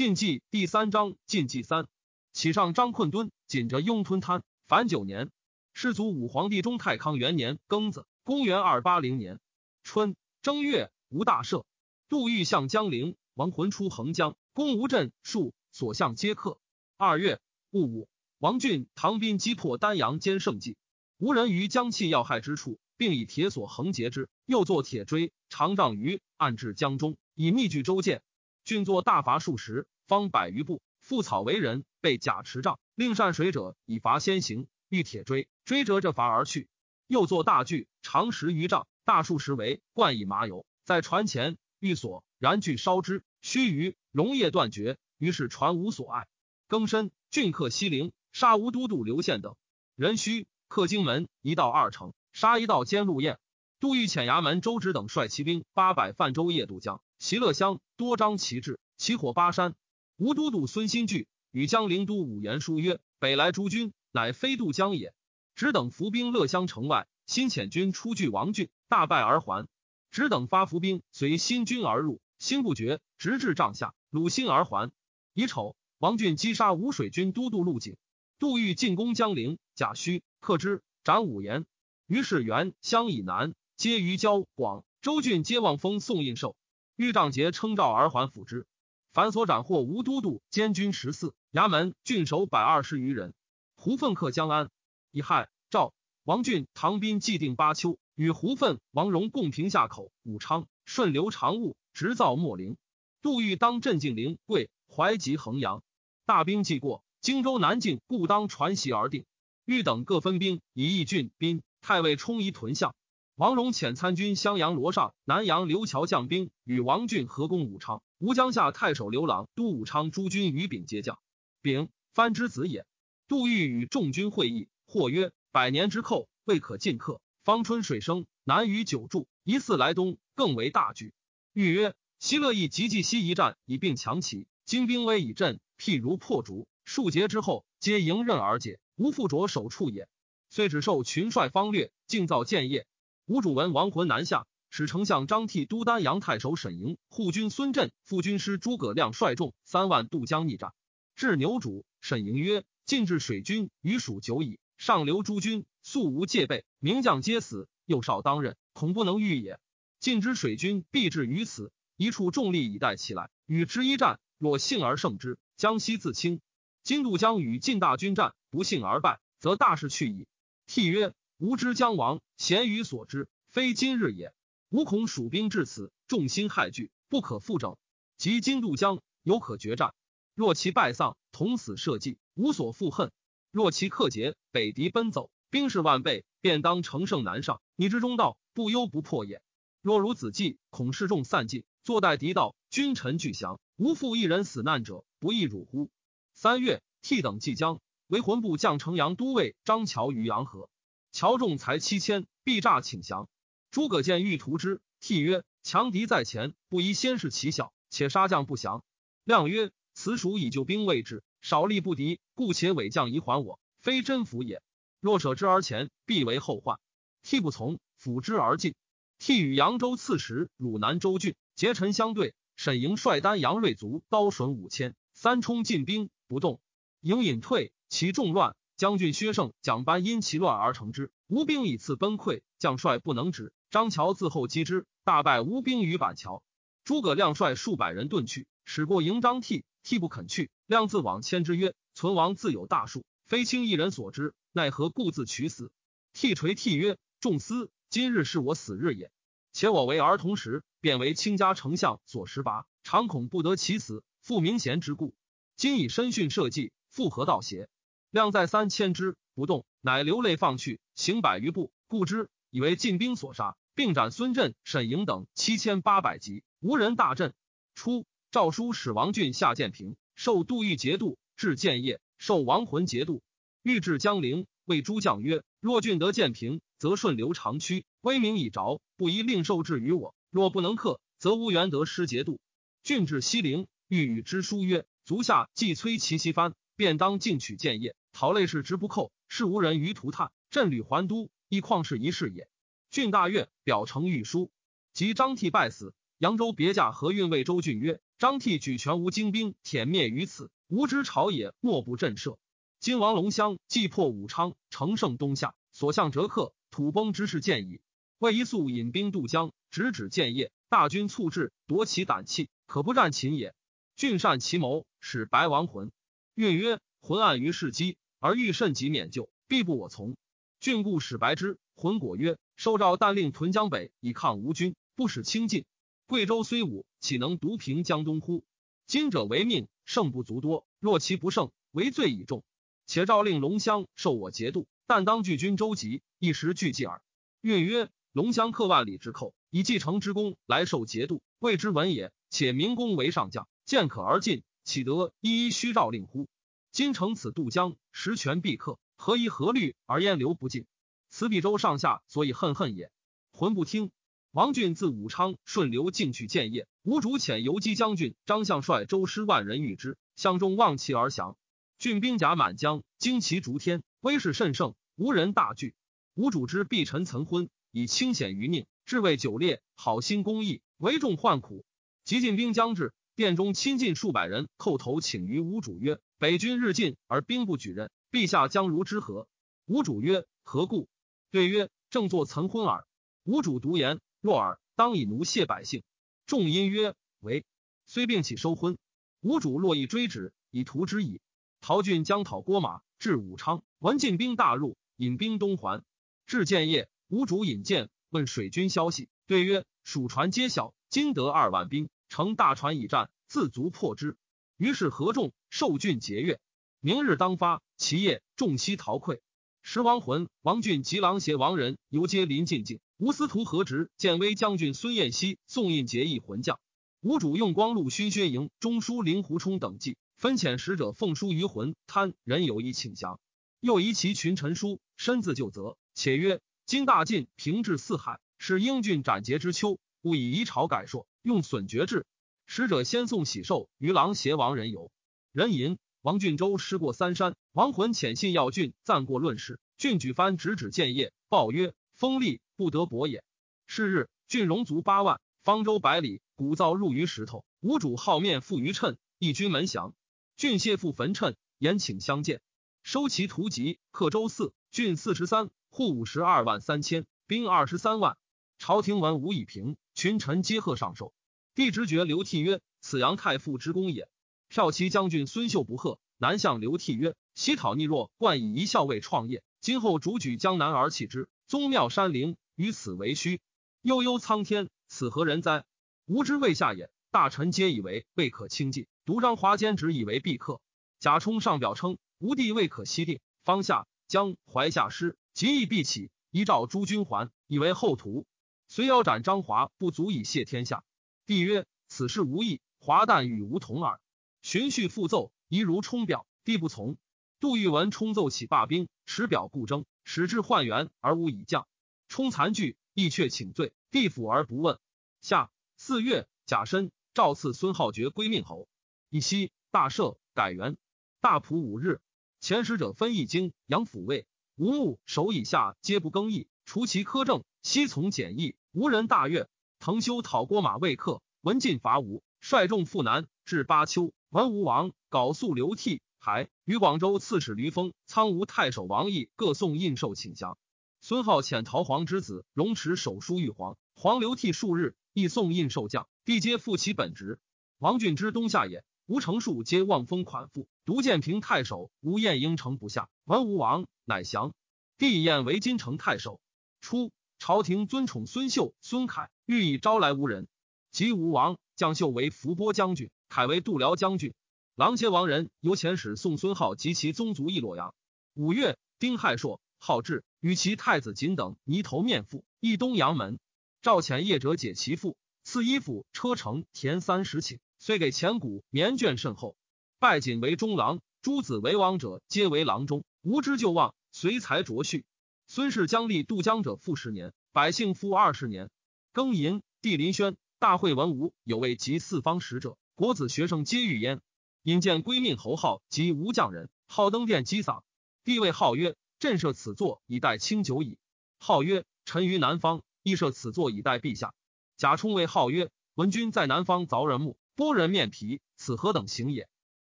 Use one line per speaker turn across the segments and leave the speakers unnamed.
晋纪第三章晋纪三，启上张困敦，紧着雍吞贪。凡九年，世祖武皇帝中太康元年庚子，公元二八零年春正月，无大赦。杜预向江陵，亡魂出横江，攻吴镇，戍所向皆克。二月戊午，王俊、唐兵击破丹阳兼胜计，无人于江气要害之处，并以铁索横截之，又作铁锥，长丈余，暗至江中，以密据州建。郡作大伐数十，方百余步，覆草为人，被甲持杖，令善水者以伐先行，欲铁锥，追折着伐而去。又作大锯，长十余丈，大数十围，灌以麻油，在船前欲锁，燃锯烧之，须臾，溶液断绝，于是船无所碍。庚申，郡克西陵，杀吴都督刘宪等。壬戌，克荆门，一道二城，杀一道兼陆燕。杜预遣衙门周直等率骑兵八百泛舟夜渡江。其乐乡多张旗帜，起火巴山。吴都督孙新聚与江陵都武言书曰：“北来诸军，乃非渡江也。”只等伏兵乐乡城外，新遣军出据王郡，大败而还。只等发伏兵随新军而入，心不绝，直至帐下，鲁心而还。乙丑，王俊击杀吴水军都督陆景，杜预进攻江陵，贾诩克之，斩五言。于是元乡以南，皆于交广州郡，皆望封宋印绶。豫仗节称诏而还府之，凡所斩获吴都督监军十四，衙门郡守百二十余人。胡奋克江安，乙亥，赵王俊、唐斌既定巴丘，与胡奋、王荣共平夏口、武昌，顺流长务，直造秣陵。杜预当镇静陵、贵怀及衡阳，大兵既过，荆州南境，故当传檄而定。欲等各分兵以义郡、宾、太尉充一屯相。王荣遣参军襄阳罗尚、南阳刘桥将兵与王俊合攻武昌。吴江夏太守刘朗都武昌诸军与丙接将。丙，藩之子也。杜预与众军会议，或曰：“百年之寇未可尽克。方春水生，难于久住。疑似来东，更为大举。”欲曰：“昔乐意及冀西一战，以并强齐。精兵威以振，譬如破竹，数节之后，皆迎刃而解，无复着手处也。遂只受群帅方略，尽造建业。”吴主文亡魂南下，使丞相张替都丹阳太守沈莹、护军孙振、副军师诸葛亮率众三万渡江逆战。至牛渚，沈莹曰：“晋至水军余属久矣，上流诸军素无戒备，名将皆死，幼少当任，恐不能御也。晋之水军必至于此，一处重力以待其来，与之一战，若幸而胜之，江西自清。今渡江与晋大军战，不幸而败，则大事去矣。”替曰。吾知将亡，贤于所知，非今日也。吾恐蜀兵至此，众心骇惧，不可复整。及今渡江，犹可决战。若其败丧，同死社稷，无所复恨；若其克捷，北敌奔走，兵士万倍，便当乘胜南上。你之中道，不忧不破也。若如子计，恐士众散尽，坐待敌到，君臣俱降，无复一人死难者，不亦辱乎？三月，替等即将，为魂部将城阳都尉张乔于阳河。乔仲才七千，必诈请降。诸葛见欲图之，替曰：“强敌在前，不宜先视其小，且杀将不降。”亮曰：“此属以救兵未至，少力不敌，故且伪将疑还我，非真服也。若舍之而前，必为后患。”替不从，辅之而进。替与扬州刺史汝南州郡结臣相对。沈莹率丹阳锐卒刀损五千，三冲进兵不动，营隐退，其众乱。将军薛胜、蒋班因其乱而成之，吴兵以次崩溃，将帅不能止。张乔自后击之，大败吴兵于板桥。诸葛亮率数百人遁去，使过迎张替，替不肯去。亮自往牵之曰：“存亡自有大数，非卿一人所知，奈何故自取死？”替垂替曰：“众思今日是我死日也。且我为儿童时，便为卿家丞相所识拔，常恐不得其死，复明贤之故。今以身殉社稷，复何道邪？”量再三牵之不动，乃流泪放去，行百余步，故之，以为进兵所杀，并斩孙振、沈莹等七千八百级，无人大震。初，诏书使王俊下建平，受杜预节度，至建业，受亡魂节度。欲至江陵，谓诸将曰：“若俊得建平，则顺流长驱，威名已着，不宜令受制于我。若不能克，则无缘得失节度。”俊至西陵，欲与之书曰：“足下既催其西藩，便当进取建业。”陶累是直不寇，是无人于涂炭。镇旅还都，亦旷世一事也。郡大悦，表呈御书。及张悌败死，扬州别驾何运魏州郡曰：“张悌举全无精兵，殄灭于此。吾知朝野莫不震慑。今王龙乡既破武昌，乘胜东下，所向折克，土崩之势见矣。为一速引兵渡江，直指建业。大军促至，夺其胆气，可不战秦也。郡善其谋，使白王魂。运曰：浑暗于世机，而欲甚及免救，必不我从。郡故使白之。浑果曰：收诏但令屯江北，以抗吴军，不使轻进。贵州虽武，岂能独平江东乎？今者为命，胜不足多。若其不胜，为罪已重。且诏令龙乡受我节度，但当拒军周集，一时俱济耳。运曰：龙乡克万里之寇，以继承之功来受节度，谓之文也。且明公为上将，见可而进，岂得一一虚诏令乎？今乘此渡江，实权必克，何以何虑而烟流不尽？此必州上下所以恨恨也。浑不听。王俊自武昌顺流进去建业，吴主遣游击将军张相率周师万人遇之，相中望其而降。郡兵甲满江，旌旗逐天，威势甚盛，无人大惧。吴主之必臣岑昏，以清显于佞，至为久烈，好心公义，为众患苦。及进兵将至，殿中亲近数百人叩头请于吴主曰：“北军日进而兵不举刃，陛下将如之何？”吴主曰：“何故？”对曰：“正坐曾昏耳。”吴主独言：“若尔，当以奴谢百姓。”众因曰：“为。”虽并起收婚。吴主若意追止，以图之矣。陶俊将讨郭马，至武昌，闻进兵大入，引兵东还。至建业，吴主引荐问水军消息，对曰：“蜀船皆晓，今得二万兵，乘大船以战，自足破之。”于是合众受郡节钺。明日当发，其夜众悉逃溃。时王魂、王俊及狼邪王仁游皆临近境。吴司徒何直、建威将军孙彦熙、宋印结义魂将。吴主用光禄勋薛营、中书令胡冲等计。分遣使者奉书于魂贪人有意请降，又疑其群臣书，身自就责，且曰：今大晋平治四海，是英俊斩节之秋，勿以夷朝改朔，用损爵制。使者先送喜寿于郎邪王人游，人吟王俊州失过三山，亡魂遣信要郡暂过论事，郡举藩直指建业，报曰：锋利不得薄也。是日，郡戎卒八万，方舟百里，鼓噪入于石头。吴主好面负于趁，义军门降。郡谢父坟谶，言请相见，收其图籍。克州四，郡四十三，户五十二万三千，兵二十三万。朝廷闻吴以平，群臣皆贺上寿。帝直觉刘悌曰：“此杨太傅之功也。”骠骑将军孙秀不贺，南向刘悌曰：“西讨逆弱，冠以一校尉创业，今后主举江南而弃之，宗庙山陵于此为虚。悠悠苍天，此何人哉？吾之未下也。大臣皆以为未可轻进。”独张华坚只以为必克。贾充上表称吴地未可西定，方下将怀下师，即意必起，依诏诸军还，以为后图。虽腰斩张华，不足以谢天下。帝曰：此事无益，华旦与吾同耳。循序复奏，宜如冲表。帝不从。杜玉文冲奏起罢兵，持表故征，使至换元而无以降。冲残惧，亦却请罪。帝府而不问。下四月，甲申，诏赐孙浩爵归命侯。以西大赦，改元。大普五日，前使者分易经，杨抚卫，吴牧守以下皆不更易，除其苛政，悉从简易，无人大悦。滕修讨郭马未克，文进伐吴，率众赴南，至巴丘。文吴王缟素流涕，还于广州刺史吕封、苍梧太守王毅各送印绶请降。孙浩遣陶皇之子荣持手书玉皇，皇流涕数日，亦送印绶降，帝皆复其本职。王俊之东下也。吴成树皆望风款负，独建平太守吴彦应承不下。文吴王乃降，帝彦为金城太守。初，朝廷尊宠孙秀、孙凯，欲以招来吴人。及吴王将秀为伏波将军，凯为度辽将军。郎邪王人由遣使送孙浩及其宗族诣洛阳。五月，丁亥朔，浩至，与其太子瑾等泥头面父，诣东阳门。赵遣业者解其父，赐衣服、车乘、田三十顷。虽给钱谷绵卷甚厚，拜瑾为中郎，诸子为王者，皆为郎中。无知就望，随才卓序。孙氏将立渡江者复十年，百姓复二十年。庚寅，帝临轩，大会文武，有位及四方使者，国子学生皆遇焉。引见归命侯号及吴将人，号登殿击嗓。帝谓号曰：“朕设此座以待清久矣。”号曰：“臣于南方，亦设此座以待陛下。”贾充谓号曰：“文君在南方凿人墓。”剥人面皮，此何等行也？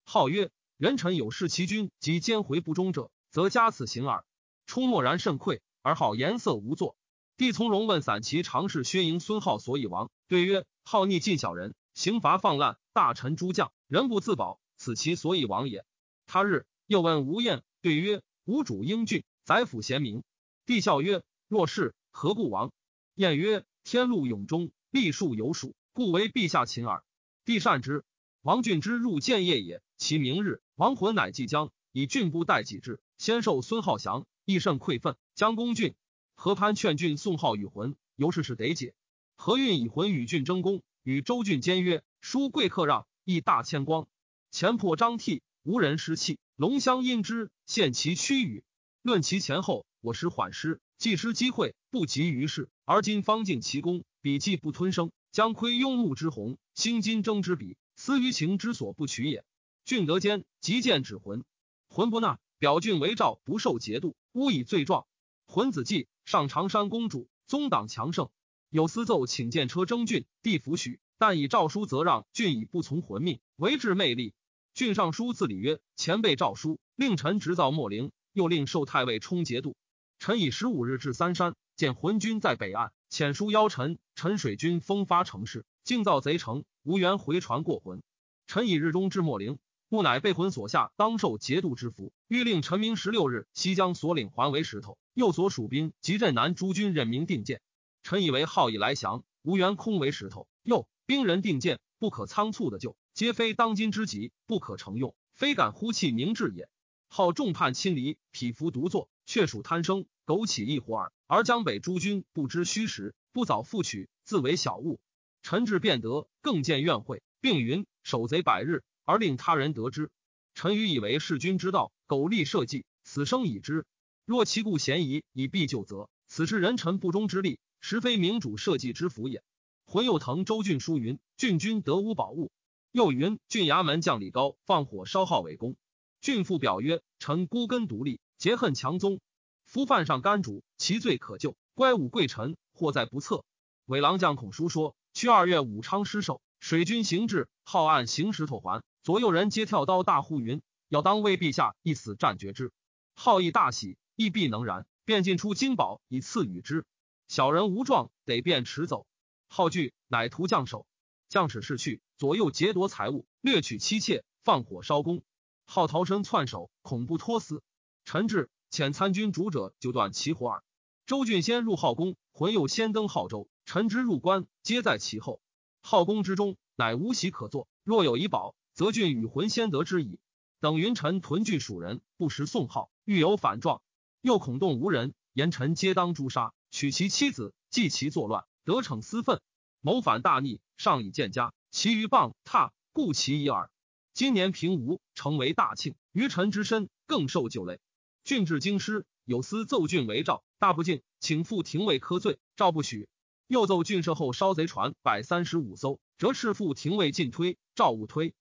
号曰：人臣有事其君及奸回不忠者，则加此刑耳。冲默然甚愧，而好颜色无作。帝从容问散骑常侍薛营孙浩所以亡，对曰：好逆近小人，刑罚放滥，大臣诸将人不自保，此其所以亡也。他日又问吴彦，对曰：吴主英俊，宰辅贤明。帝笑曰：若是，何故亡？晏曰：天禄永中，立数有属，故为陛下擒耳。帝善之。王俊之入建业也，其明日，亡魂乃即将，以郡部代己之，先授孙浩祥，亦甚愧愤，将公郡。何潘劝郡宋号与魂，由是是得解。何运以魂与郡争功，与周郡坚约，书贵客让，亦大谦光。前破张替，无人失气。龙香因之，献其屈语。论其前后，我时缓失，既失机会，不及于事。而今方尽其功，笔记不吞声，将窥庸目之宏，兴金争之笔，思于情之所不取也。郡得奸，即见指魂，魂不纳，表郡为赵，不受节度，诬以罪状。魂子继上长山公主，宗党强盛，有私奏请见车征郡，帝弗许，但以诏书责让郡以不从魂命，为治魅力。郡尚书自礼曰：前辈诏书，令臣执造莫陵，又令受太尉充节度。臣以十五日至三山，见浑军在北岸，遣书邀臣。陈水军风发城市，竟造贼城，无缘回传过魂。臣以日中至莫陵，故乃被魂所下，当受节度之福。欲令臣明十六日，西将所领还为石头，右所属兵及镇南诸军任明定见。臣以为号以来降，无缘空为石头。又兵人定见，不可仓促的救。皆非当今之急，不可成用，非敢呼气明志也。好众叛亲离，匹夫独坐，却属贪生，苟起一活耳。而江北诸军不知虚实，不早复取，自为小物。臣至便得，更见怨悔，并云守贼百日，而令他人得之。臣愚以为弑君之道，苟利社稷，死生已之。若其故嫌疑，以必救责，此是人臣不忠之力，实非明主社稷之福也。浑右腾周郡书云：郡君得无宝物。又云郡衙门将李高放火烧号为公，郡父表曰：臣孤根独立，结恨强宗，夫犯上干主，其罪可救。乖武贵臣，祸在不测。伪郎将孔叔说：去二月武昌失守，水军行至，号岸行石头环，左右人皆跳刀大呼云：要当为陛下一死战绝之。号亦大喜，亦必能然，便进出金宝以赐与之。小人无状，得便驰走。号惧，乃图将首。将使逝去，左右劫夺财物，掠取妻妾，放火烧宫。好逃身窜首，恐不脱死。陈至遣参军主者，就断其火耳。周俊先入号宫，魂又先登号州。陈之入关，皆在其后。号宫之中，乃无席可坐。若有遗宝，则郡与魂先得之矣。等云臣屯聚蜀人，不识宋号，欲有反状，又恐动无人，言臣皆当诛杀，取其妻子，继其作乱，得逞私愤。谋反大逆，上以见家，其余谤踏，故其一耳。今年平吴，成为大庆，于臣之身更受旧累。郡至京师，有司奏郡为诏，大不敬，请赴廷尉科罪，诏不许。又奏郡设后烧贼船百三十五艘，折斥赴廷尉进推，诏勿推。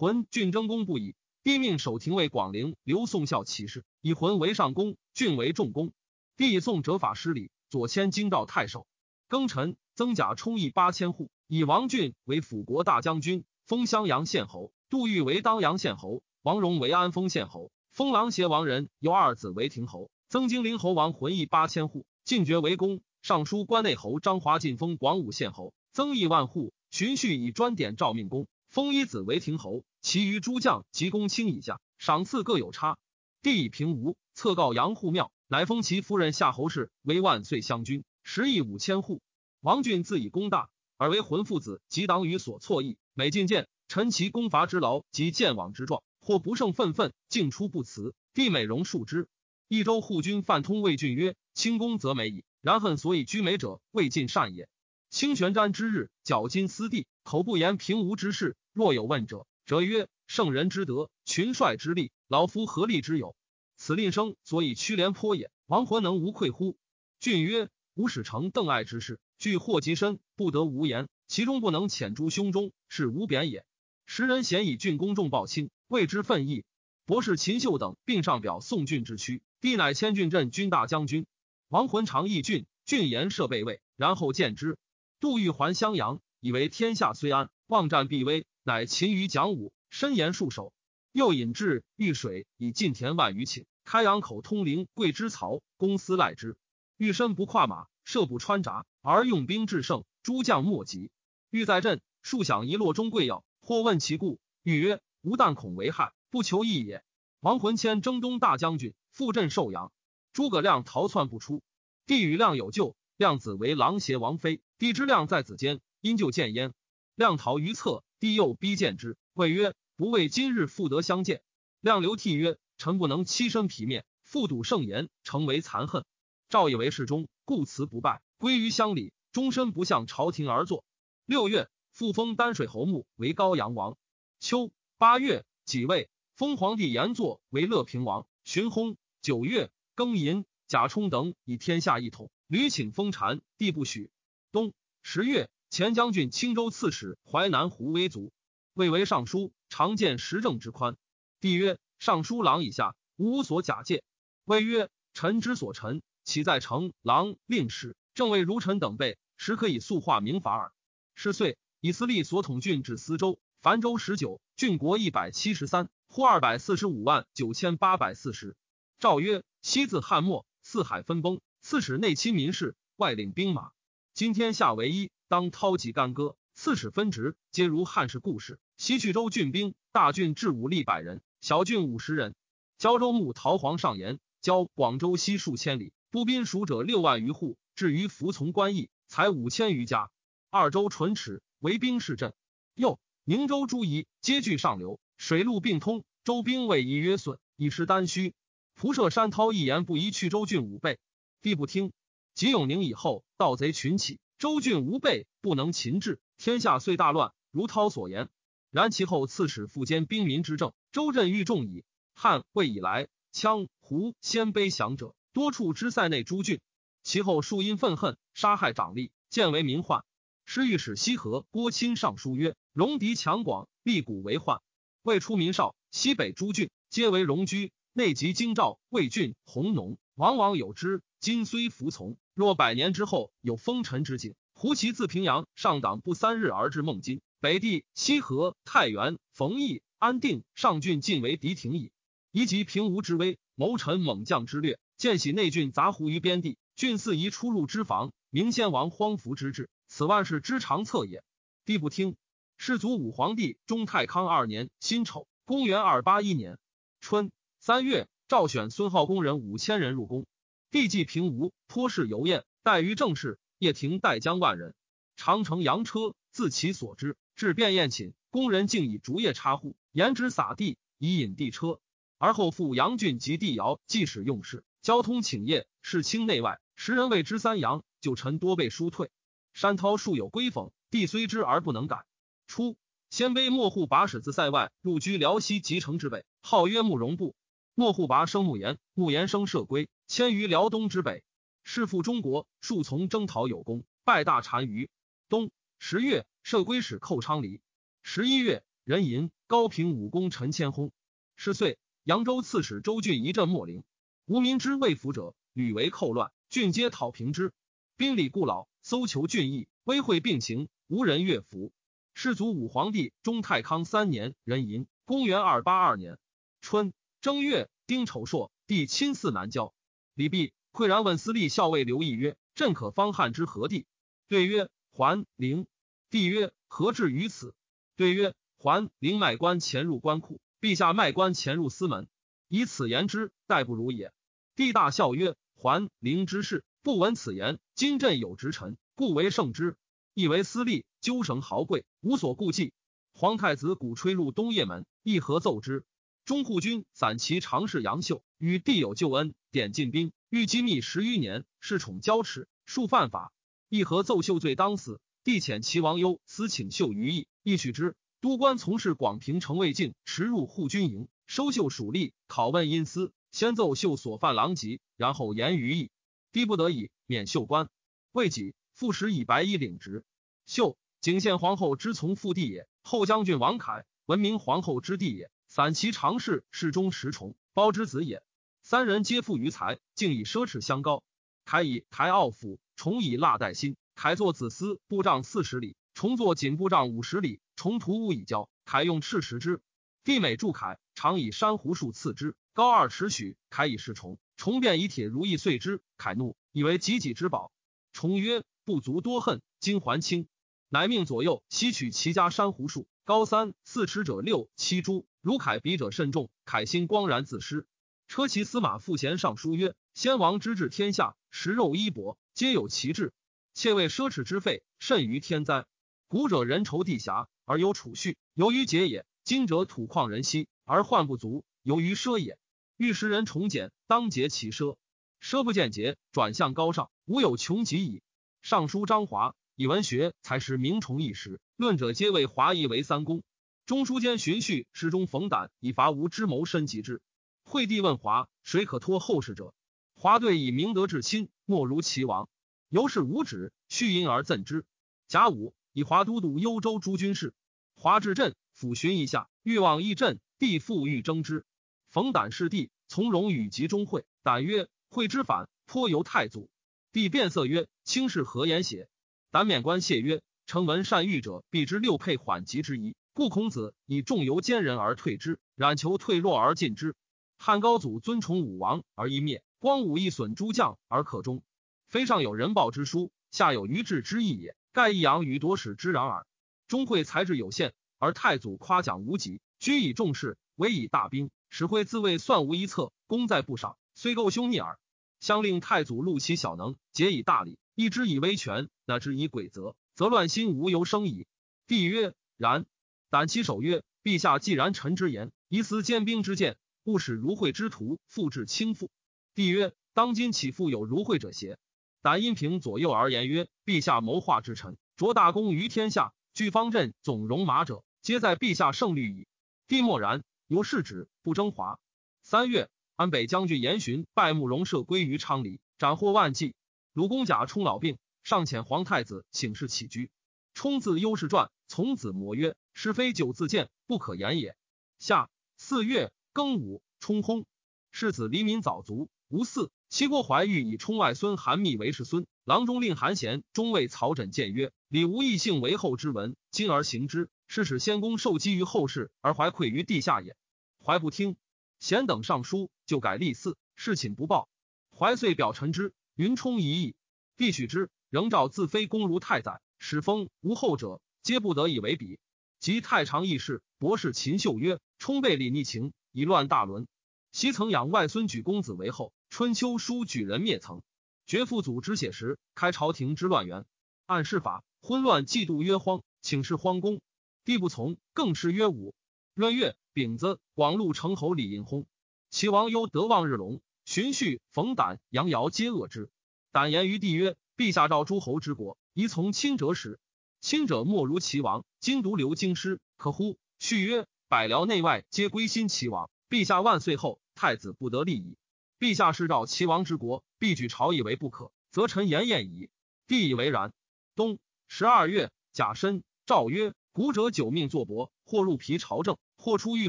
浑郡争功不已，帝命守廷尉广陵刘宋孝起事，以浑为上公，郡为重公。帝以宋折法失礼，左迁京兆太守。庚辰。增甲充役八千户，以王俊为辅国大将军，封襄阳县侯；杜预为当阳县侯，王荣为安丰县侯，封琅邪王人有二子为亭侯。增金陵侯王浑役八千户，进爵为公。尚书关内侯张华进封广武县侯，增邑万户。荀彧以专典诏命公，封一子为亭侯，其余诸将及公卿以下，赏赐各有差。帝以平吴，策告杨户庙，乃封其夫人夏侯氏为万岁将军，十亿五千户。王俊自以功大，而为浑父子及党羽所错意。每进谏，陈其功伐之劳及见往之状，或不胜愤愤，竟出不辞。帝美容恕之。益州护军范通魏俊曰：“轻功则美矣，然恨所以居美者，未尽善也。清玄瞻之日，绞金丝地，口不言平吴之事。若有问者，则曰：圣人之德，群帅之力，老夫何力之有？此令生所以屈廉颇也。亡魂能无愧乎？”俊曰：“吾使成邓艾之事。”惧祸及身，不得无言。其中不能遣诸胸中，是无贬也。时人咸以郡公众报亲，谓之愤意。博士秦秀等并上表宋郡之屈，帝乃迁郡镇军大将军。王浑常议郡，郡言设备位，然后见之。杜玉还襄阳，以为天下虽安，望战必危，乃勤于讲武，深言数首。又引至御水，以进田万余顷，开阳口通灵，桂枝曹公司赖之。御身不跨马，射不穿闸，而用兵制胜，诸将莫及。欲在阵，数想一落中贵要，或问其故，欲曰：吾但恐为害，不求义也。王浑迁征东大将军，赴镇寿阳。诸葛亮逃窜不出，帝与亮有旧，亮子为狼邪王妃，帝之亮在子间，因就见焉。亮逃于侧，帝又逼见之，谓曰。不为今日复得相见，亮流涕曰：“臣不能欺身皮面，复睹圣言，成为残恨。赵以为侍中，故辞不拜，归于乡里，终身不向朝廷而坐。六月，复封丹水侯穆为高阳王。秋八月，己未，封皇帝延祚为乐平王。寻薨。九月，庚寅，贾充等以天下一统，屡请封禅，帝不许。冬十月，前将军、青州刺史、淮南胡威族。未为尚书，常见时政之宽。帝曰：“尚书郎以下，无所假借。”谓曰：“臣之所臣，岂在丞郎令史正尉如臣等辈，实可以速化明法耳。”是岁，以司隶所统郡至司州、樊州十九，郡国一百七十三，户二百四十五万九千八百四十。诏曰：“西自汉末，四海分崩，刺史内亲民事，外领兵马。今天下为一，当韬及干戈。”刺史分职，皆如汉室故事。西去州郡兵，大郡至武力百人，小郡五十人。胶州牧陶皇上言，交广州西数千里，步兵属者六万余户，至于服从官役，才五千余家。二州唇齿，为兵士镇。又宁州诸夷，皆据上流，水陆并通。州兵未一约损，以失丹虚。蒲射山涛一言不一去州郡五倍，帝不听。及永宁以后，盗贼群起，周郡无备，不能擒制。天下遂大乱，如涛所言。然其后刺史复兼兵民之政，周镇愈众矣。汉魏以来，羌胡鲜卑降者多处之塞内诸郡。其后数因愤恨，杀害长吏，渐为民患。师御史西河郭钦上书曰：“戎狄强广，立古为患。未出民少，西北诸郡皆为戎居，内及京兆、魏郡、弘农，往往有之。今虽服从，若百年之后，有风尘之景。”胡骑自平阳上党不三日而至孟津，北地西河太原冯异安定上郡尽为敌庭矣。宜及平吴之威，谋臣猛将之略，见喜内郡杂胡于边地，郡四夷出入之防，明先王荒服之志，此万世之长策也。帝不听。世祖武皇帝中太康二年辛丑，公元二八一年春三月，诏选孙浩公人五千人入宫。帝既平吴，颇事游宴，待于正室。叶廷带将万人，长城羊车，自其所之，至便宴寝。工人竟以竹叶插户，沿之撒地，以引地车。而后复杨郡及地尧，即使用事，交通请业，事清内外。时人谓之三阳，旧臣多被疏退。山涛数有归讽，帝虽知而不能改。初，鲜卑莫护拔使自塞外入居辽西集城之北，号曰慕容部。莫护拔生慕言，慕言生射归，迁于辽东之北。弑父中国，数从征讨有功，拜大单于。冬十月，摄归使寇昌黎。十一月，壬寅，高平武功陈千薨。是岁，扬州刺史周俊一镇莫陵，无民之未服者，屡为寇乱，郡皆讨平之。兵礼故老，搜求郡邑，威惠并行，无人悦服。世祖武皇帝中太康三年，壬寅，公元二八二年春正月，丁丑朔，帝亲祀南郊。李弼。喟然问司隶校尉刘毅曰：“朕可方汉之何地？”对曰：“还陵。”帝曰：“何至于此？”对曰：“还陵卖官潜入官库，陛下卖官潜入司门，以此言之，待不如也。”帝大笑曰：“还陵之事，不闻此言。今朕有职臣，故为圣之。亦为司隶，纠绳豪贵，无所顾忌。皇太子鼓吹入东掖门，亦何奏之？中护军散骑常侍杨秀与帝有旧恩，点进兵。”欲机密十余年，恃宠骄侈，数犯法。议和奏秀罪当死。帝遣齐王忧私请秀于义，亦许之。都官从事广平城卫进，驰入护军营，收秀属吏，拷问因私。先奏秀所犯狼藉，然后言于义。帝不得已免秀官。未几，复使以白衣领职。秀，景献皇后之从父弟也。后将军王凯，闻名皇后之弟也。散骑常侍侍中石崇，包之子也。三人皆富于财，竟以奢侈相高。凯以台傲府，重以蜡带薪。凯作子司部丈四十里，重作锦布帐五十里，重涂屋以交，凯用赤石之。帝每铸凯，常以珊瑚树刺之，高二尺许，凯以是重，重便以铁如意碎之，凯怒，以为己己之宝。重曰：“不足多恨，今还清。”乃命左右吸取其家珊瑚树，高三四尺者六七株。如凯比者甚重，凯心光然自失。车骑司马傅贤上书曰：“先王之治天下，食肉衣帛，皆有其志。窃为奢侈之费，甚于天灾。古者人稠地狭，而有储蓄，由于节也；今者土旷人稀，而患不足，由于奢也。欲食人崇简，当节其奢。奢不见节，转向高尚，无有穷极矣。”尚书张华以文学才识名崇一时，论者皆谓华夷为三公。中书监荀序诗中冯胆以伐吴之谋深及之。惠帝问华：“谁可托后世者？”华对以明德至亲，莫如齐王。由是无止，续因而赠之。甲午，以华都督幽州诸军事。华至镇，抚巡一下，欲往议镇，帝复欲征之。冯胆是帝，从容与集中会。胆曰：“会之反，颇由太祖。”帝变色曰：“卿是何言邪？”胆免官谢曰：“臣闻善御者，必知六配缓急之宜。”故孔子以重由奸人而退之，冉求退弱而进之。汉高祖尊崇武王而一灭，光武亦损诸将而可终。非上有人报之书，下有余志之意也。盖益阳与夺使之然耳。钟会才智有限，而太祖夸奖无极，居以重事，委以大兵。使会自谓算无一策，功在不赏，虽够凶逆耳。相令太祖录其小能，节以大礼，一之以威权，那之以诡则，则乱心无由生矣。帝曰：然。胆其首曰：“陛下既然臣之言，以思兼兵之见，勿使如会之徒复至轻负。”帝曰：“当今岂复有如会者邪？”胆因凭左右而言曰：“陛下谋划之臣，着大功于天下，据方阵，总戎马者，皆在陛下胜虑矣。”帝默然，由是止，不征华。三月，安北将军严询拜慕容社归于昌黎，斩获万计。鲁公贾充老病，尚遣皇太子请示起居。充字优氏传，从子摩曰。是非九字见，不可言也。夏四月庚午，冲薨。世子黎民早卒，吴嗣。齐国怀玉以冲外孙韩密为世孙。郎中令韩贤中尉曹枕谏曰：“礼无异姓为后之文，今而行之，是使先公受积于后世，而怀愧于地下也。”怀不听。贤等上书，就改立嗣，事寝不报。怀遂表陈之，云冲一意，必许之。仍召自非公如太宰，使封无后者，皆不得以为比。及太常议事博士秦秀曰：“冲背礼逆情，以乱大伦。昔曾养外孙举公子为后。春秋书举人灭曾，绝父祖之血时，开朝廷之乱源。按事法，昏乱嫉妒曰荒，请示荒公，帝不从，更是曰武。闰月丙子，广陆城侯李印薨。齐王忧德望日隆，荀彧、冯胆、杨尧皆恶之。胆言于帝曰：‘陛下召诸侯之国，宜从亲者始。’亲者莫如齐王，今独留京师，可乎？续曰：百僚内外皆归心齐王。陛下万岁后，太子不得立矣。陛下是召齐王之国，必举朝以为不可，则臣言晏矣。帝以为然。冬十二月，甲申，诏曰：古者九命作伯，或入皮朝政，或出御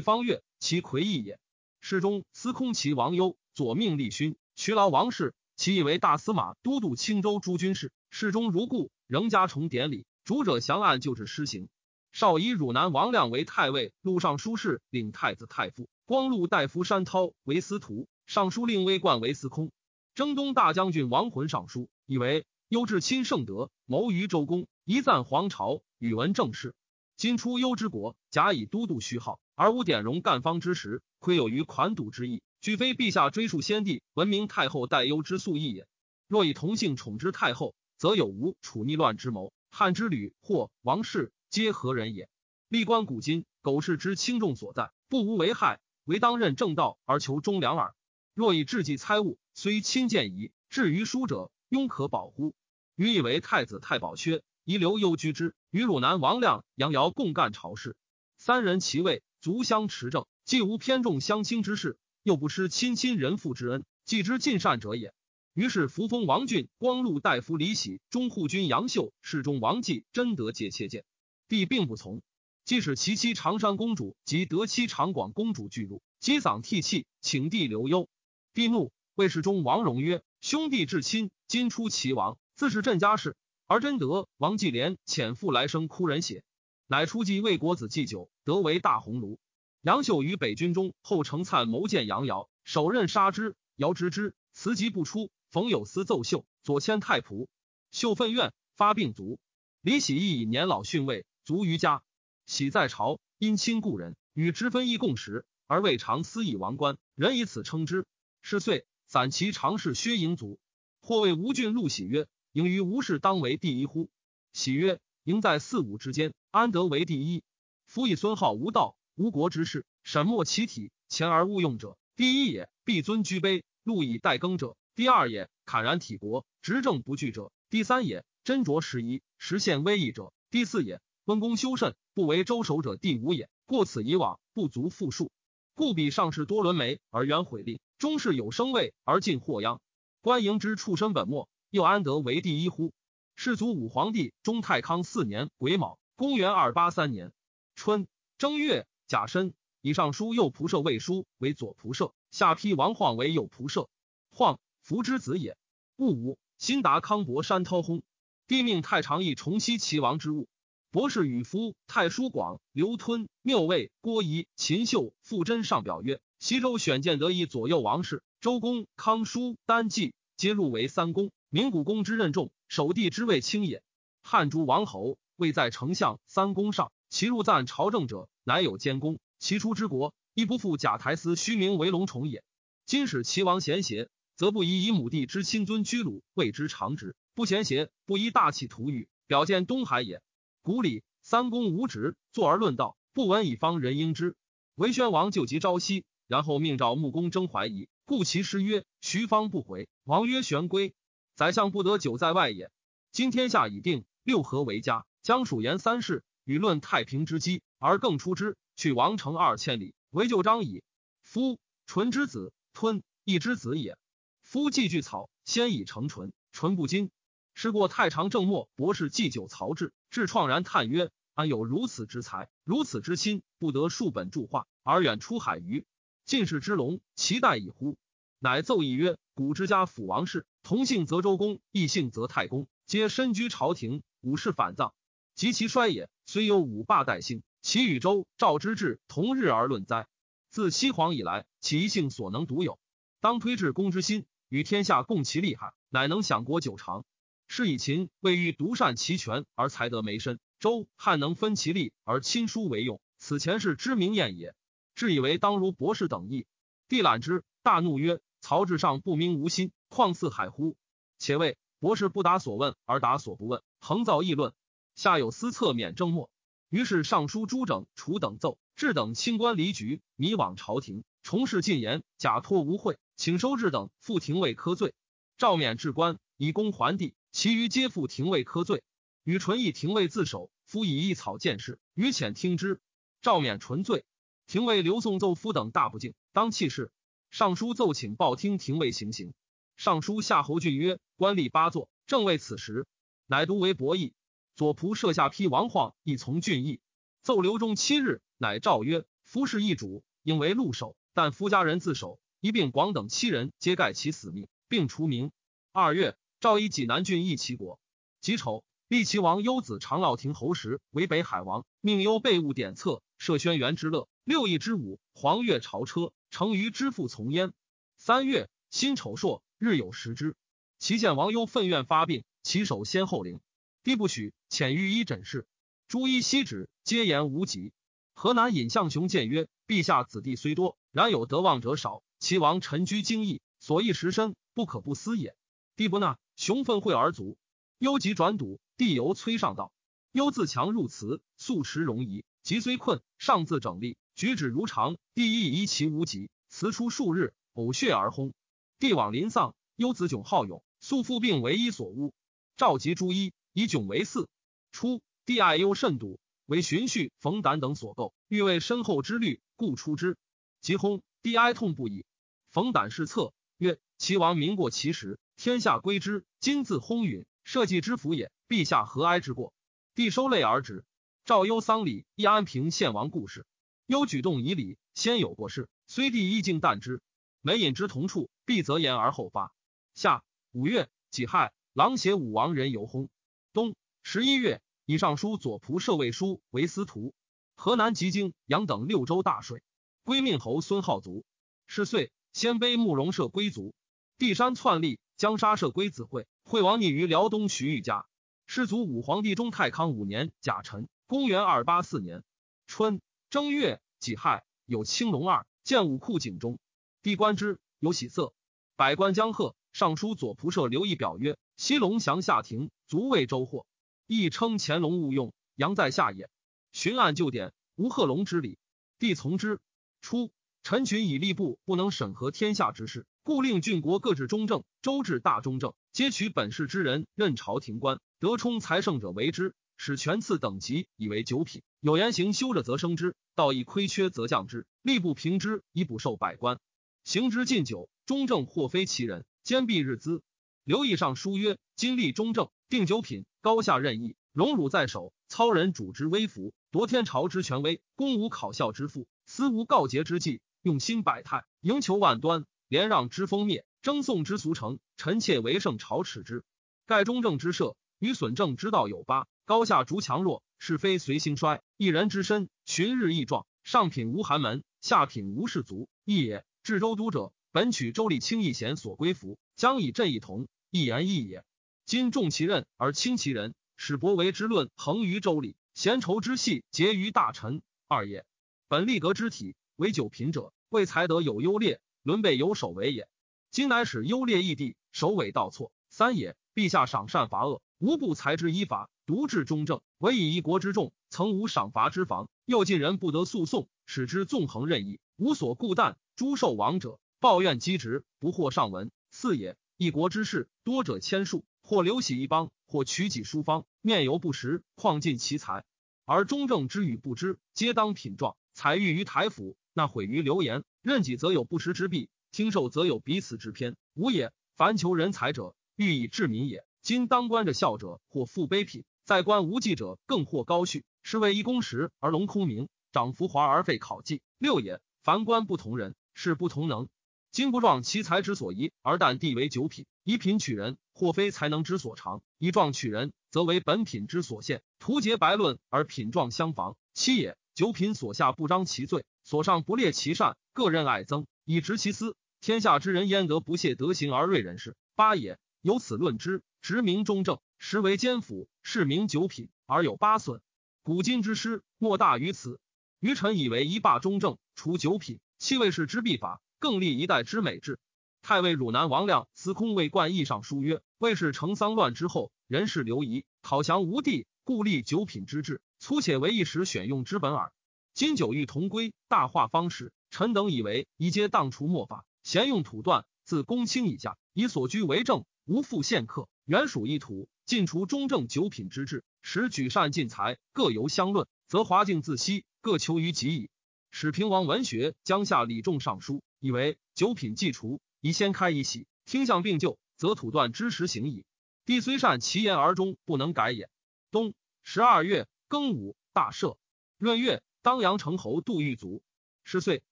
方月，其魁异也。世中司空齐王忧，左命立勋，渠劳王氏，其以为大司马、都督青州诸军事。世中如故，仍加重典礼。主者降案就是施行，少以汝南王亮为太尉，录尚书事，领太子太傅。光禄大夫山涛为司徒，尚书令微冠为司空。征东大将军王浑上书，以为优至亲圣德，谋于周公，一赞皇朝，宇文政事。今出幽之国，假以都督虚号，而无典容干方之时，亏有于款赌之意，俱非陛下追溯先帝，闻名太后待忧之素意也。若以同姓宠之太后，则有无处逆乱之谋。汉之旅或王室皆何人也？历观古今，苟氏之轻重所在，不无为害，唯当任正道而求忠良耳。若以智计猜物，虽亲见疑，至于书者，庸可保乎？余以为太子太保缺，宜留幽居之，与汝南王亮、杨尧共干朝事。三人其位，足相持政，既无偏重相亲之事，又不失亲亲人父之恩，既之尽善者也。于是，扶风王俊、光禄大夫李喜、中护军杨秀、侍中王继、真德皆切谏，帝并不从。即使其妻长山公主及得妻长广公主俱入，击嗓涕泣，请帝留忧。帝怒，谓侍中王荣曰：“兄弟至亲，今出齐王，自是朕家事，而真德、王继廉遣父来生哭人血。乃出继魏国子祭酒，得为大鸿胪。杨秀于北军中，后成粲谋见杨尧，手刃杀之。尧知之，辞疾不出。冯有司奏秀，左迁太仆。秀愤怨，发病卒。李喜义以年老逊位，卒于家。喜在朝，因亲故人，与之分衣共食，而未尝私以王冠，人以此称之。是岁，散骑常侍薛营卒。或谓吴郡陆喜曰：“盈于吴氏当为第一乎？”喜曰：“盈在四五之间，安得为第一？夫以孙浩无道，吴国之事，沈莫其体，前而勿用者，第一也；必尊居卑，禄以待耕者，第二也；侃然体国，执政不惧者，第三也；斟酌时宜，实现威仪者，第四也；温公修慎，不为周守者，第五也。过此以往，不足复述。故彼上士多伦眉而原毁令，中士有生位而尽祸殃。”官营之畜生本末，又安得为第一乎？世祖武皇帝中太康四年癸卯，公元二八三年春正月甲申，以上书右仆射魏书为左仆射，下批王晃为右仆射。晃，福之子也。戊午，辛达康伯山涛薨。帝命太常议重熙齐王之务。博士与夫太叔广、刘吞、缪卫、郭仪、秦秀、傅真上表曰：西周选建得以左右王室。周公、康叔、丹季皆入为三公，明古公之任重，守帝之位轻也。汉诸王侯位在丞相、三公上，其入赞朝政者，乃有监公。其出之国，亦不复假台司虚名为龙宠也。今使齐王贤邪，则不宜以母弟之亲尊居鲁，谓之常职；不贤邪，不宜大气图语，表见东海也。古礼三公无职，坐而论道，不闻以方人应之。为宣王就急朝夕，然后命召穆公征怀疑。故其师曰：“徐方不回。”王曰：“玄归。”宰相不得久在外也。今天下已定，六合为家，将属言三世，与论太平之机，而更出之。去王城二千里，为旧章矣。夫纯之子，吞义之子也。夫既具草，先以成纯，纯不金。是过太常正末博士祭酒曹志，志怆然叹曰：“安有如此之才，如此之心，不得数本著画，而远出海隅？”进士之龙，其待矣乎？乃奏议曰：“古之家辅王室，同姓则周公，异姓则太公，皆身居朝廷，武士反葬。及其衰也，虽有五霸代兴，其与周赵之治同日而论哉？自西皇以来，其一姓所能独有。当推至公之心，与天下共其利害，乃能享国久长。是以秦未欲独善其权而才得梅身，周汉能分其利而亲疏为用，此前世之明宴也。”至以为当如博士等意，帝览之，大怒曰：“曹志尚不明无心，况似海乎？”且谓博士不答所问而答所不问，横造议论。下有司策免正末，于是尚书朱整、楚等奏，至等清官离局，迷往朝廷，重事进言，假托无讳，请收治等，复廷尉科罪。赵免至官，以公还帝，其余皆复廷尉科罪。与纯义廷尉自首，夫以一草见事，于遣听之。赵免纯罪。廷尉刘宋奏夫等大不敬，当弃事。尚书奏请报听廷尉行刑。尚书夏侯俊曰：“官吏八座，正为此时，乃独为博弈。”左仆射下批王晃亦从俊义。奏刘中七日，乃诏曰：“夫是一主，应为禄守，但夫家人自首，一并广等七人皆盖其死命，并除名。”二月，诏以济南郡邑齐国。己丑，立齐王幽子长乐亭侯时为北海王，命幽备物典册，设轩辕之乐。六义之舞，黄月朝车，成于之父从焉。三月，辛丑朔，日有食之。其见王忧愤怨发病，其手先后灵，帝不许，遣御医诊视。诸医悉止，皆言无疾。河南尹相雄谏曰：“陛下子弟虽多，然有得望者少。其王臣居京邑，所益实深，不可不思也。”帝不纳，雄愤会而卒。忧急转笃，帝由崔上道。忧自强入祠，素持容仪，急虽困，上自整立。举止如常，帝亦疑其无疾，辞出数日，呕血而薨。帝往临丧，忧子囧好勇，素父病为医所诬。召集诸医，以囧为嗣。初，帝爱忧甚笃，为荀婿冯胆等所构，欲为身后之虑，故出之。及薨，帝哀痛不已。冯胆是策曰：“齐王民过其时，天下归之。今自薨允，社稷之福也。陛下何哀之过？”帝收泪而止。赵忧丧礼，亦安平献王故事。忧举动以礼，先有过事，虽帝意敬淡之。每饮之同处，必则言而后发。夏五月己亥，狼邪武王人游薨。冬十一月，以尚书左仆射魏书为司徒。河南吉京、阳等六州大税。归命侯孙浩族。是岁，鲜卑慕容社归族。帝山篡立，将杀社归子会。惠王匿于辽东徐玉家。世祖武皇帝中太康五年甲辰，公元二八四年春正月己亥，有青龙二，建武库井中。帝观之，有喜色。百官将贺。尚书左仆射刘毅表曰：“西龙降下庭，足为周获。亦称乾隆勿用，阳在下也。巡按旧典，无贺龙之礼。帝从之。初，陈群以吏部不能审核天下之事，故令郡国各置中正，州治大中正，皆取本市之人任朝廷官，得充财胜者为之，使权次等级以为九品。有言行修者则升之，道义亏缺则降之。吏部平之以补受百官，行之禁酒，中正或非其人。”兼必日资，刘毅上书曰：“今立中正，定九品，高下任意，荣辱在手，操人主之威服，夺天朝之权威，公无考效之父，私无告捷之计，用心百态，营求万端，连让之封灭，争讼之俗成，臣妾为圣朝耻之。盖中正之设，与损正之道有八，高下逐强弱，是非随兴衰，一人之身，循日益壮，上品无寒门，下品无士族，义也。治州都者。”本取周礼轻义贤所归服，将以朕一同，一言义也。今重其任而轻其人，使伯为之论恒于周礼，贤仇之系结于大臣二也。本立格之体为九品者，为才德有优劣，伦备有首为也。今乃使优劣异地，首尾倒错三也。陛下赏善罚恶，无不才之依法，独治中正，唯以一国之众，曾无赏罚之防。又近人不得诉讼，使之纵横任意，无所顾惮，诸受亡者。抱怨积职，不获上文。四也，一国之事，多者千数，或流徙一邦，或取己书方，面犹不实，况尽其才。而中正之与不知，皆当品状。采誉于台府，那毁于流言。任己则有不实之弊，听受则有彼此之偏。无也。凡求人才者，欲以治民也。今当官者孝者，或负卑品；在官无忌者，更或高序。是为一公时而隆空名，长浮华而废考绩。六也。凡官不同人，是不同能。今不壮其才之所宜，而但地为九品，以品取人，或非才能之所长；以壮取人，则为本品之所限。图结白论而品状相妨。七也，九品所下不彰其罪，所上不列其善，各任爱憎，以直其私。天下之人焉得不屑德行而锐人事？八也，由此论之，直名中正，实为奸辅，是名九品，而有八损。古今之师，莫大于此。余臣以为一霸中正，除九品，七位士之必法。更立一代之美志。太尉汝南王亮司空魏冠义上书曰：“魏氏成丧乱之后，人事流移，讨降无地，故立九品之制，粗且为一时选用之本耳。今九欲同归，大化方式，臣等以为宜皆当除末法，咸用土断，自公卿以下，以所居为正，无复献客，原属一土，尽除中正九品之制，使举善尽才，各由相论，则华敬自息，各求于己矣。使平王文学将下礼重尚书。”以为九品既除，宜先开一喜，听相并就，则土断之时行矣。帝虽善其言而终不能改也。冬十二月庚午，大赦。闰月，当阳城侯杜玉卒。十岁，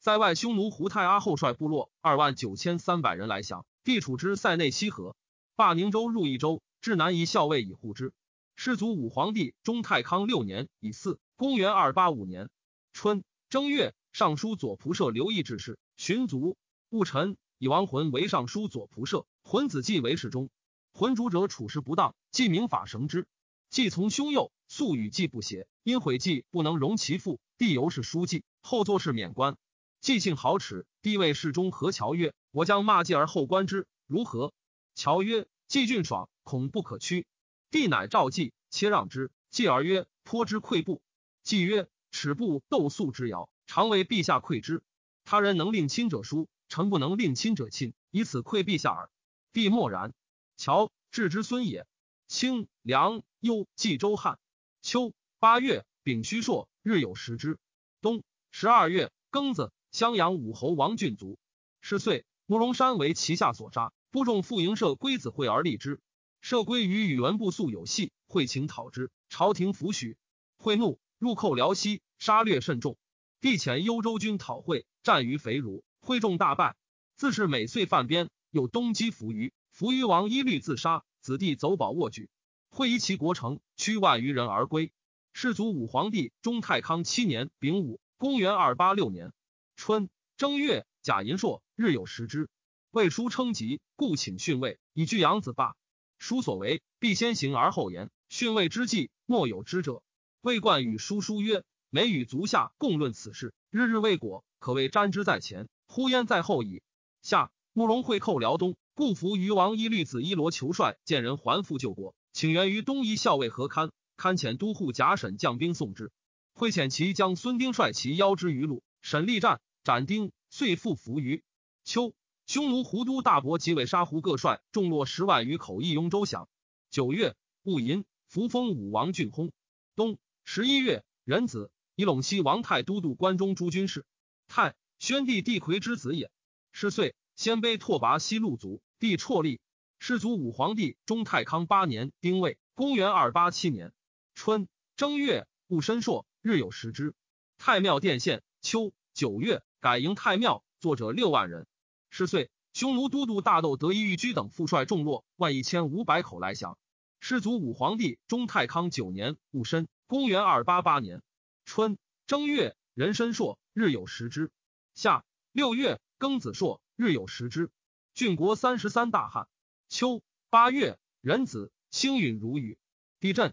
在外匈奴胡太阿后率部落二万九千三百人来降，帝处之塞内西河，罢宁州入益州，至南夷校尉以护之。世祖武皇帝中太康六年乙巳，公元二八五年春正月，尚书左仆射刘毅致仕。寻族戊臣以亡魂为尚书左仆射，魂子继为侍中。魂主者处事不当，既明法绳之。既从兄幼，素与季不协，因悔季不能容其父，帝由是书记，后作事免官。季性豪耻，帝谓侍中何乔曰：“我将骂季而后官之，如何？”乔曰：“季俊爽，恐不可屈。”帝乃召季，切让之。继而曰：“颇之愧不。”季曰：“耻不斗粟之遥，常为陛下愧之。”他人能令亲者疏，臣不能令亲者亲，以此愧陛下耳。帝默然。乔至之孙也。清梁幽冀周汉。秋八月丙戌朔，日有食之。冬十二月庚子，襄阳武侯王俊卒。是岁，慕容山为旗下所杀，部众复营社归子会而立之。社归与宇文部素有隙，会请讨之，朝廷抚许。会怒，入寇辽西，杀掠甚众。帝遣幽州军讨会。战于肥如，会众大败。自是每岁犯边，有东击扶余。扶余王一律自杀，子弟走保卧举。会夷其国城，驱万余人而归。世祖武皇帝中太康七年丙午，公元二八六年春正月，甲寅朔，日有食之。魏书称疾，故请训位，以拒养子罢。书所为，必先行而后言。训位之际，莫有之者。魏冠与叔叔曰：“每与足下共论此事，日日未果，可谓瞻之在前，呼焉在后矣。”下慕容会寇辽东，故服于王一律子一罗求帅，见人还复救国，请援于东夷校尉何堪，堪遣都护贾沈将兵送之。会遣其将孙丁率其邀之于鲁，沈力战，斩丁，遂复服于秋。匈奴胡都大伯及尾沙胡各帅众落十万余口，义雍州降。九月，戊寅，扶封武王郡薨。冬十一月，壬子，以陇西王太都督关中诸军事。太宣帝帝魁之子也。是岁，鲜卑拓跋西路族，帝绰立。世祖武皇帝中太康八年丁未，公元二八七年春正月，戊申朔，日有食之。太庙殿献。秋九月，改营太庙，作者六万人。是岁，匈奴都督大窦得一玉居等副帅众落万一千五百口来降。世祖武皇帝中太康九年戊申，公元二八八年春正月，壬申朔，日有食之。夏六月，庚子朔，日有食之。郡国三十三大旱。秋八月，壬子，星陨如雨。地震。